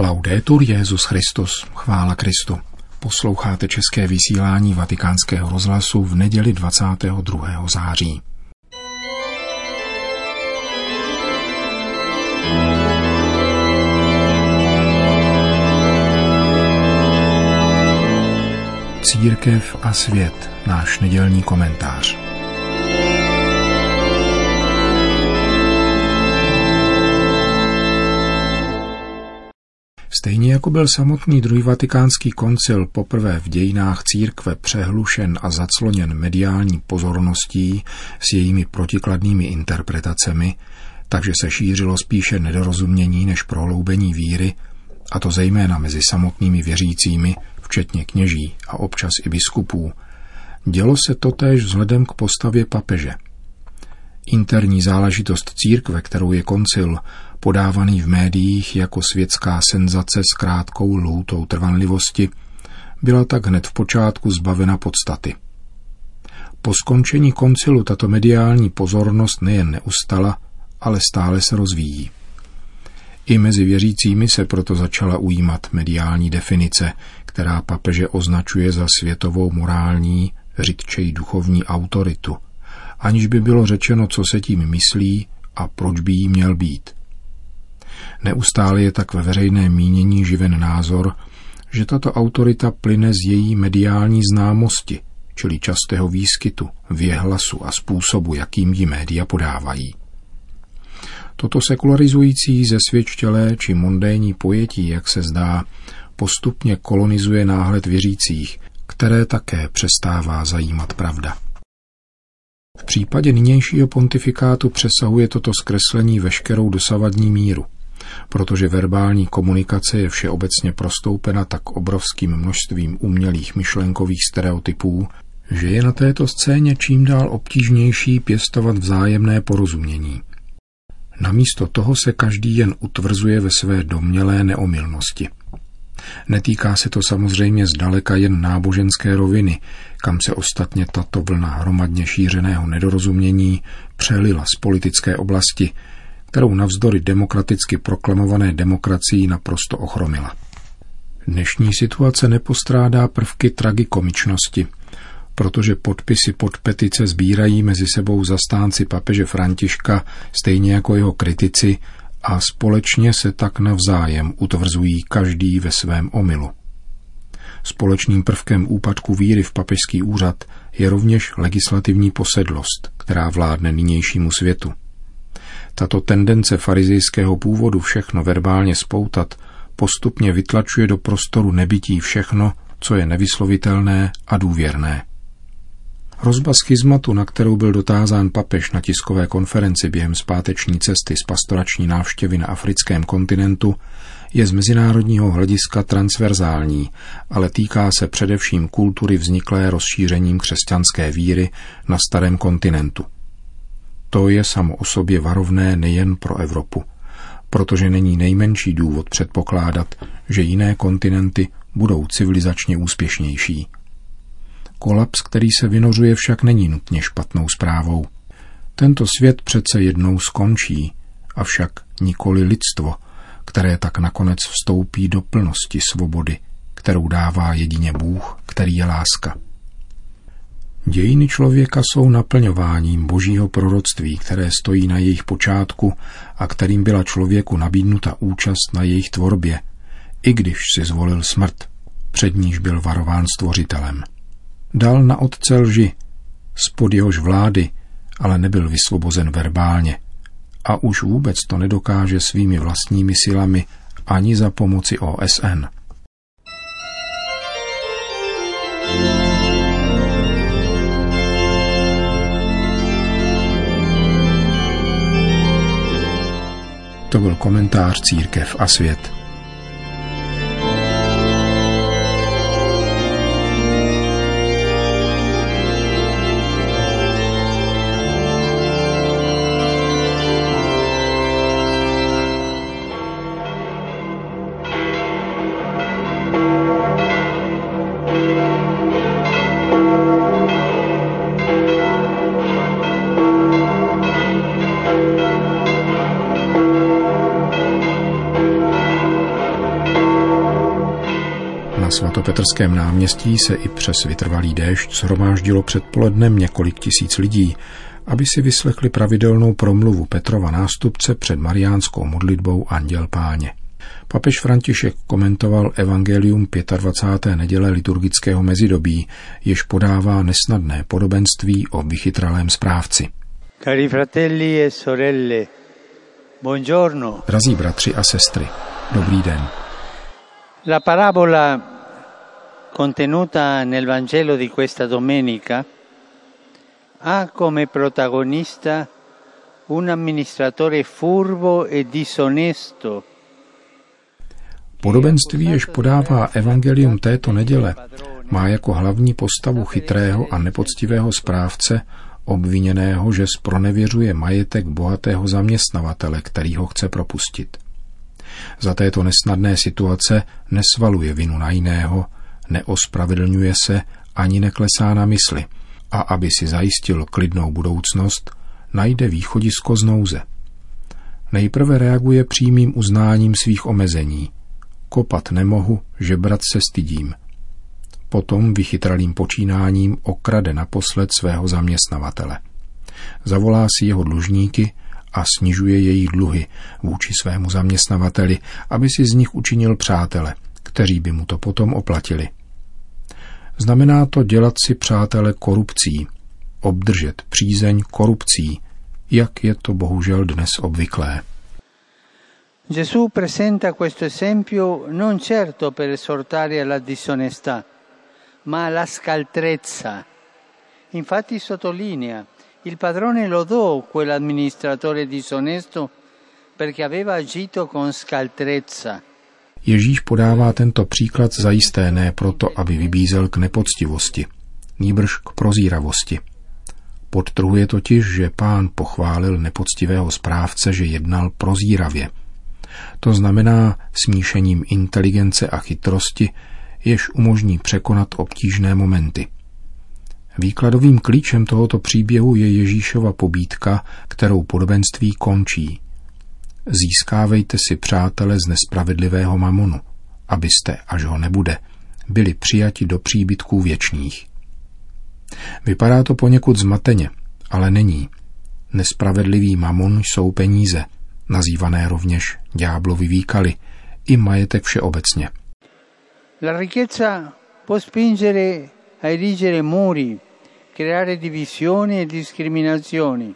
Laudetur Jezus Christus, chvála Kristu. Posloucháte české vysílání Vatikánského rozhlasu v neděli 22. září. Církev a svět, náš nedělní komentář. Stejně jako byl samotný druhý vatikánský koncil poprvé v dějinách církve přehlušen a zacloněn mediální pozorností s jejími protikladnými interpretacemi, takže se šířilo spíše nedorozumění než prohloubení víry, a to zejména mezi samotnými věřícími, včetně kněží a občas i biskupů, dělo se totéž vzhledem k postavě papeže. Interní záležitost církve, kterou je koncil, podávaný v médiích jako světská senzace s krátkou lhůtou trvanlivosti, byla tak hned v počátku zbavena podstaty. Po skončení koncilu tato mediální pozornost nejen neustala, ale stále se rozvíjí. I mezi věřícími se proto začala ujímat mediální definice, která papeže označuje za světovou morální, řidčej duchovní autoritu, aniž by bylo řečeno, co se tím myslí a proč by jí měl být. Neustále je tak ve veřejné mínění živen názor, že tato autorita plyne z její mediální známosti, čili častého výskytu, věhlasu a způsobu, jakým ji média podávají. Toto sekularizující zesvědčtělé či mondénní pojetí, jak se zdá, postupně kolonizuje náhled věřících, které také přestává zajímat pravda. V případě nynějšího pontifikátu přesahuje toto zkreslení veškerou dosavadní míru – protože verbální komunikace je všeobecně prostoupena tak obrovským množstvím umělých myšlenkových stereotypů, že je na této scéně čím dál obtížnější pěstovat vzájemné porozumění. Namísto toho se každý jen utvrzuje ve své domnělé neomylnosti. Netýká se to samozřejmě zdaleka jen náboženské roviny, kam se ostatně tato vlna hromadně šířeného nedorozumění přelila z politické oblasti, kterou navzdory demokraticky proklamované demokracii naprosto ochromila. Dnešní situace nepostrádá prvky tragikomičnosti, protože podpisy pod petice sbírají mezi sebou zastánci papeže Františka, stejně jako jeho kritici, a společně se tak navzájem utvrzují každý ve svém omylu. Společným prvkem úpadku víry v papežský úřad je rovněž legislativní posedlost, která vládne nynějšímu světu. Tato tendence farizejského původu všechno verbálně spoutat postupně vytlačuje do prostoru nebytí všechno, co je nevyslovitelné a důvěrné. Hrozba schizmatu, na kterou byl dotázán papež na tiskové konferenci během zpáteční cesty z pastorační návštěvy na africkém kontinentu, je z mezinárodního hlediska transverzální, ale týká se především kultury vzniklé rozšířením křesťanské víry na starém kontinentu – to je samo o sobě varovné nejen pro Evropu, protože není nejmenší důvod předpokládat, že jiné kontinenty budou civilizačně úspěšnější. Kolaps, který se vynořuje, však není nutně špatnou zprávou. Tento svět přece jednou skončí, avšak nikoli lidstvo, které tak nakonec vstoupí do plnosti svobody, kterou dává jedině Bůh, který je láska. Dějiny člověka jsou naplňováním božího proroctví, které stojí na jejich počátku a kterým byla člověku nabídnuta účast na jejich tvorbě, i když si zvolil smrt, před níž byl varován stvořitelem. Dal na otce lži, spod jehož vlády, ale nebyl vysvobozen verbálně. A už vůbec to nedokáže svými vlastními silami ani za pomoci OSN. To byl komentář Církev a svět. Na svatopetrském náměstí se i přes vytrvalý déšť shromáždilo předpolednem několik tisíc lidí, aby si vyslechli pravidelnou promluvu Petrova nástupce před mariánskou modlitbou Anděl Páně. Papež František komentoval evangelium 25. neděle liturgického mezidobí, jež podává nesnadné podobenství o vychytralém správci. Cari fratelli e sorelle, buongiorno. Drazí bratři a sestry, dobrý den. La parabola contenuta nel Vangelo di questa domenica ha come protagonista un amministratore furbo e disonesto Podobenství, jež podává evangelium této neděle, má jako hlavní postavu chytrého a nepoctivého správce, obviněného, že spronevěřuje majetek bohatého zaměstnavatele, který ho chce propustit. Za této nesnadné situace nesvaluje vinu na jiného, neospravedlňuje se ani neklesá na mysli a aby si zajistil klidnou budoucnost, najde východisko z nouze. Nejprve reaguje přímým uznáním svých omezení – Kopat nemohu, žebrat se stydím. Potom vychytralým počínáním okrade naposled svého zaměstnavatele. Zavolá si jeho dlužníky a snižuje jejich dluhy vůči svému zaměstnavateli, aby si z nich učinil přátele, kteří by mu to potom oplatili. Znamená to dělat si přátele korupcí, obdržet přízeň korupcí, jak je to bohužel dnes obvyklé. Gesù presenta questo esempio non certo per esortare alla disonestà, ma alla scaltrezza. Infatti sottolinea, il padrone lodò quell'amministratore disonesto perché aveva agito con scaltrezza. Ježíš podává tento příklad zajisté ne proto, aby vybízel k nepoctivosti, nýbrž k prozíravosti. Podtrhuje totiž, že pán pochválil nepoctivého správce, že jednal prozíravě – to znamená smíšením inteligence a chytrosti, jež umožní překonat obtížné momenty. Výkladovým klíčem tohoto příběhu je Ježíšova pobídka, kterou podobenství končí. Získávejte si přátele z nespravedlivého mamonu, abyste, až ho nebude, byli přijati do příbytků věčných. Vypadá to poněkud zmateně, ale není. Nespravedlivý mamon jsou peníze – nazývané rovněž ďáblovi výkaly, i majetek všeobecně. La ricchezza può spingere a erigere muri, creare divisioni e discriminazioni.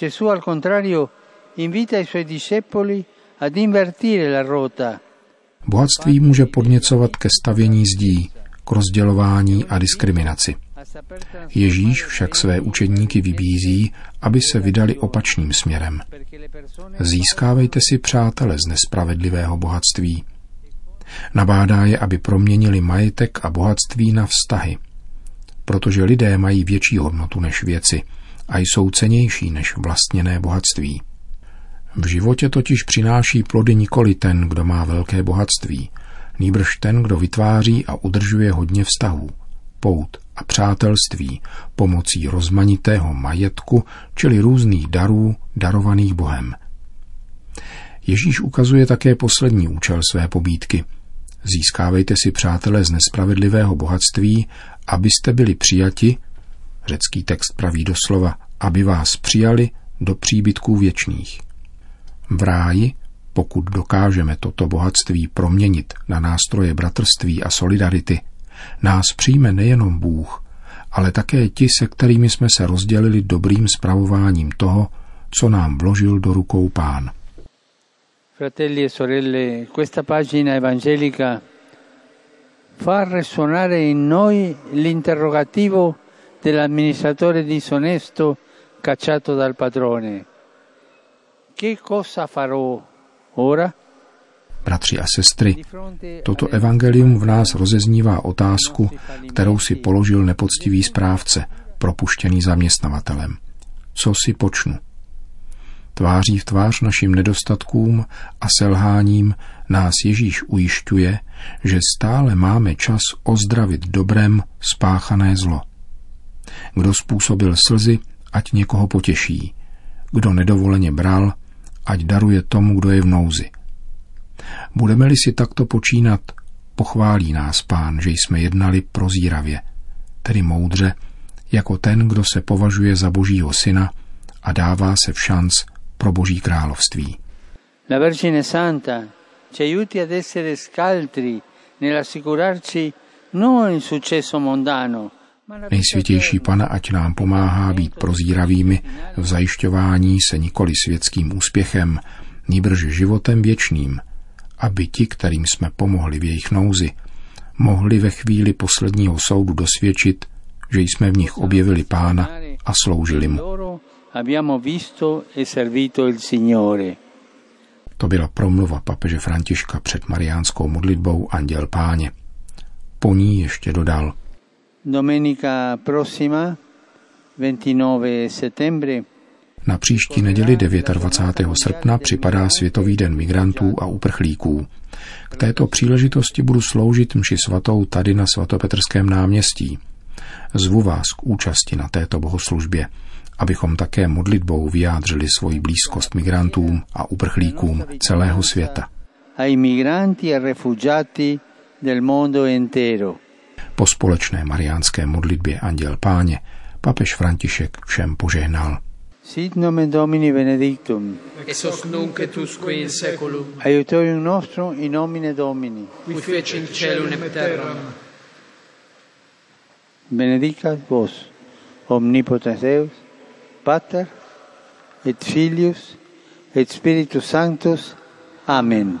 Gesù al contrario invita i suoi discepoli ad invertire la rota. Bohatství může podněcovat ke stavění zdí, k rozdělování a diskriminaci. Ježíš však své učedníky vybízí, aby se vydali opačným směrem. Získávejte si přátele z nespravedlivého bohatství. Nabádá je, aby proměnili majetek a bohatství na vztahy, protože lidé mají větší hodnotu než věci a jsou cenější než vlastněné bohatství. V životě totiž přináší plody nikoli ten, kdo má velké bohatství, nýbrž ten, kdo vytváří a udržuje hodně vztahů, pout a přátelství pomocí rozmanitého majetku, čili různých darů darovaných Bohem. Ježíš ukazuje také poslední účel své pobídky. Získávejte si přátele z nespravedlivého bohatství, abyste byli přijati, řecký text praví doslova, aby vás přijali do příbytků věčných. V ráji, pokud dokážeme toto bohatství proměnit na nástroje bratrství a solidarity, nás přijme nejenom Bůh, ale také ti, se kterými jsme se rozdělili dobrým spravováním toho, co nám vložil do rukou Pán. Fratelli e sorelle, questa pagina evangelica fa risuonare in noi l'interrogativo dell'amministratore disonesto cacciato dal padrone. Bratři a sestry, toto evangelium v nás rozeznívá otázku, kterou si položil nepoctivý správce, propuštěný zaměstnavatelem. Co si počnu? Tváří v tvář našim nedostatkům a selháním nás Ježíš ujišťuje, že stále máme čas ozdravit dobrem spáchané zlo. Kdo způsobil slzy, ať někoho potěší. Kdo nedovoleně bral, ať daruje tomu, kdo je v nouzi. Budeme-li si takto počínat, pochválí nás pán, že jsme jednali prozíravě, tedy moudře, jako ten, kdo se považuje za božího syna a dává se v šanc pro boží království. La Vergine Santa ci aiuti ad essere scaltri nell'assicurarci non il successo mondano, Nejsvětější Pana, ať nám pomáhá být prozíravými v zajišťování se nikoli světským úspěchem, nýbrž životem věčným, aby ti, kterým jsme pomohli v jejich nouzi, mohli ve chvíli posledního soudu dosvědčit, že jsme v nich objevili Pána a sloužili mu. E to byla promluva papeže Františka před mariánskou modlitbou Anděl Páně. Po ní ještě dodal. Domenica prossima, 29 settembre, na příští neděli 29. srpna připadá Světový den migrantů a uprchlíků. K této příležitosti budu sloužit mši svatou tady na svatopetrském náměstí. Zvu vás k účasti na této bohoslužbě, abychom také modlitbou vyjádřili svoji blízkost migrantům a uprchlíkům celého světa. Ai migranti e rifugiati del mondo intero. Po společné mariánské modlitbě Anděl Páně papež František všem požehnal. Sit nomen Domini benedictum. Ex hoc nunc et usque in seculum. Aiutorium nostrum in nomine Domini. Qui feci in cielo et terram. Benedicat vos, omnipotens Deus, Pater, et Filius, et Spiritus Sanctus. Amen.